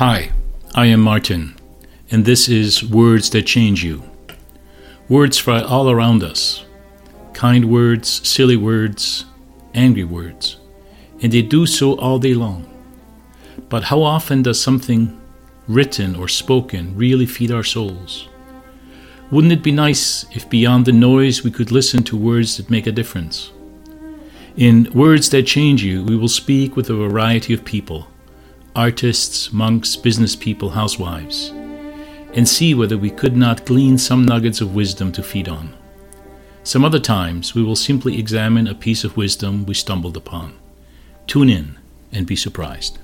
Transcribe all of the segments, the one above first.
Hi, I am Martin, and this is Words That Change You. Words fly all around us kind words, silly words, angry words, and they do so all day long. But how often does something written or spoken really feed our souls? Wouldn't it be nice if beyond the noise we could listen to words that make a difference? In Words That Change You, we will speak with a variety of people artists, monks, business people, housewives and see whether we could not glean some nuggets of wisdom to feed on. Some other times we will simply examine a piece of wisdom we stumbled upon. Tune in and be surprised.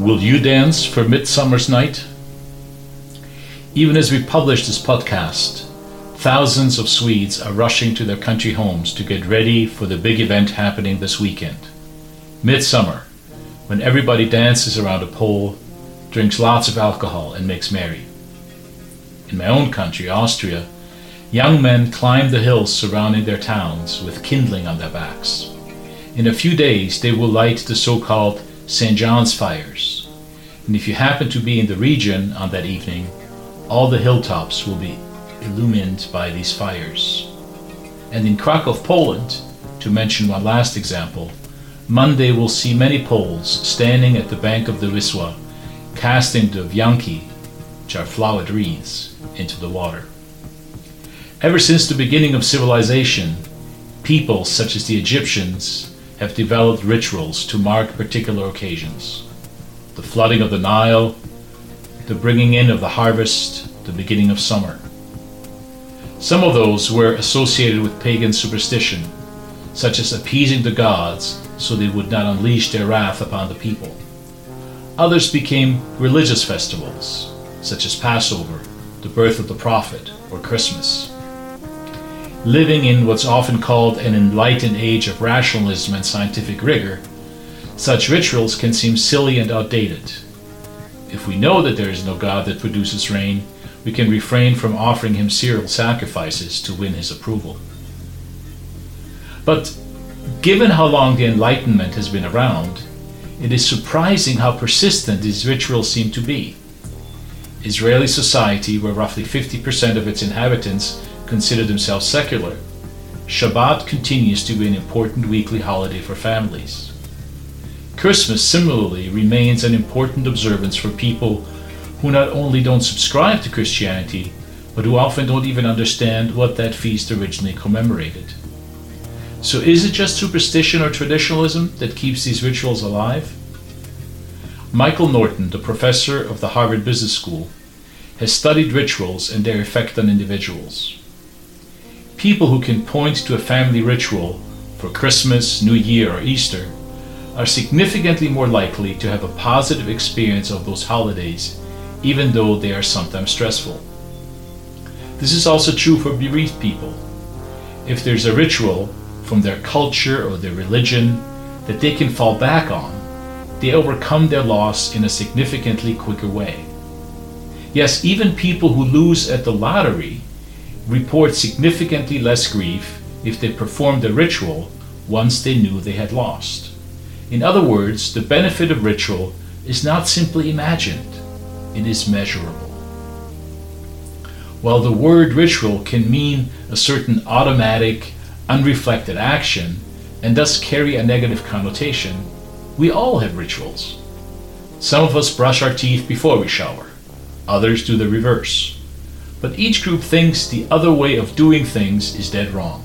Will you dance for Midsummer's Night? Even as we publish this podcast, thousands of Swedes are rushing to their country homes to get ready for the big event happening this weekend. Midsummer, when everybody dances around a pole, drinks lots of alcohol, and makes merry. In my own country, Austria, young men climb the hills surrounding their towns with kindling on their backs. In a few days, they will light the so called St. John's fires. And if you happen to be in the region on that evening, all the hilltops will be illumined by these fires. And in Krakow, Poland, to mention one last example, Monday will see many Poles standing at the bank of the Wisła, casting the wianki, which are flowered wreaths, into the water. Ever since the beginning of civilization, people such as the Egyptians have developed rituals to mark particular occasions the flooding of the Nile, the bringing in of the harvest, the beginning of summer. Some of those were associated with pagan superstition, such as appeasing the gods so they would not unleash their wrath upon the people. Others became religious festivals, such as Passover, the birth of the prophet, or Christmas living in what's often called an enlightened age of rationalism and scientific rigor, such rituals can seem silly and outdated. If we know that there is no God that produces rain, we can refrain from offering him cereal sacrifices to win his approval. But given how long the Enlightenment has been around, it is surprising how persistent these rituals seem to be. Israeli society, where roughly 50% of its inhabitants consider themselves secular, Shabbat continues to be an important weekly holiday for families. Christmas similarly remains an important observance for people who not only don't subscribe to Christianity, but who often don't even understand what that feast originally commemorated. So, is it just superstition or traditionalism that keeps these rituals alive? Michael Norton, the professor of the Harvard Business School, has studied rituals and their effect on individuals. People who can point to a family ritual for Christmas, New Year, or Easter are significantly more likely to have a positive experience of those holidays, even though they are sometimes stressful. This is also true for bereaved people. If there's a ritual from their culture or their religion that they can fall back on, they overcome their loss in a significantly quicker way. Yes, even people who lose at the lottery report significantly less grief if they performed the ritual once they knew they had lost. In other words, the benefit of ritual is not simply imagined, it is measurable. While the word ritual can mean a certain automatic, unreflected action and thus carry a negative connotation, we all have rituals. Some of us brush our teeth before we shower, others do the reverse but each group thinks the other way of doing things is dead wrong.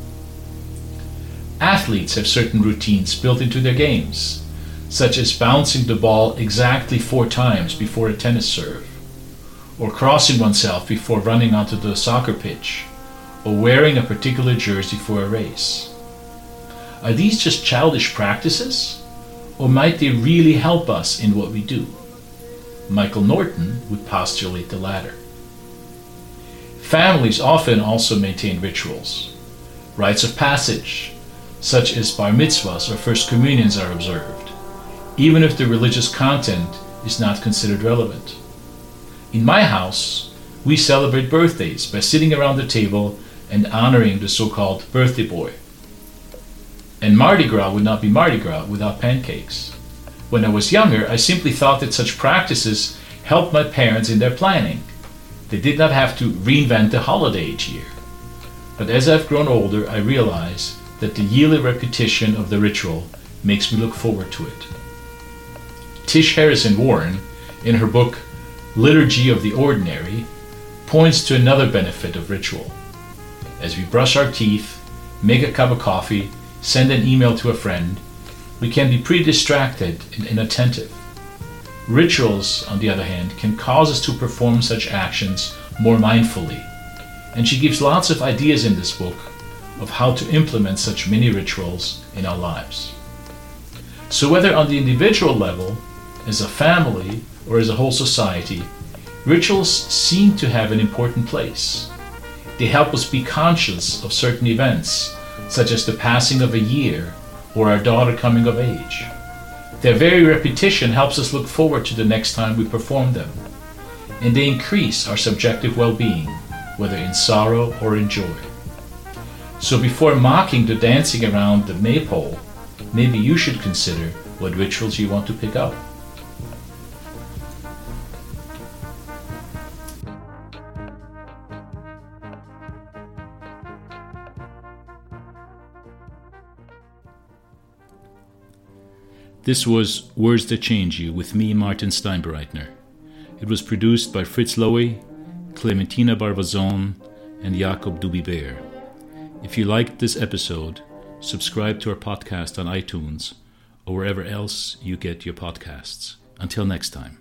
Athletes have certain routines built into their games, such as bouncing the ball exactly four times before a tennis serve, or crossing oneself before running onto the soccer pitch, or wearing a particular jersey for a race. Are these just childish practices, or might they really help us in what we do? Michael Norton would postulate the latter. Families often also maintain rituals. Rites of passage, such as bar mitzvahs or first communions, are observed, even if the religious content is not considered relevant. In my house, we celebrate birthdays by sitting around the table and honoring the so called birthday boy. And Mardi Gras would not be Mardi Gras without pancakes. When I was younger, I simply thought that such practices helped my parents in their planning. They did not have to reinvent the holiday each year. But as I've grown older, I realize that the yearly repetition of the ritual makes me look forward to it. Tish Harrison Warren, in her book Liturgy of the Ordinary, points to another benefit of ritual. As we brush our teeth, make a cup of coffee, send an email to a friend, we can be pretty distracted and inattentive. Rituals, on the other hand, can cause us to perform such actions more mindfully. And she gives lots of ideas in this book of how to implement such mini rituals in our lives. So, whether on the individual level, as a family, or as a whole society, rituals seem to have an important place. They help us be conscious of certain events, such as the passing of a year or our daughter coming of age. Their very repetition helps us look forward to the next time we perform them, and they increase our subjective well being, whether in sorrow or in joy. So before mocking the dancing around the maypole, maybe you should consider what rituals you want to pick up. This was Words That Change You with me, Martin Steinbereitner. It was produced by Fritz Lowy, Clementina Barbazon, and Jakob Dubiber. If you liked this episode, subscribe to our podcast on iTunes or wherever else you get your podcasts. Until next time.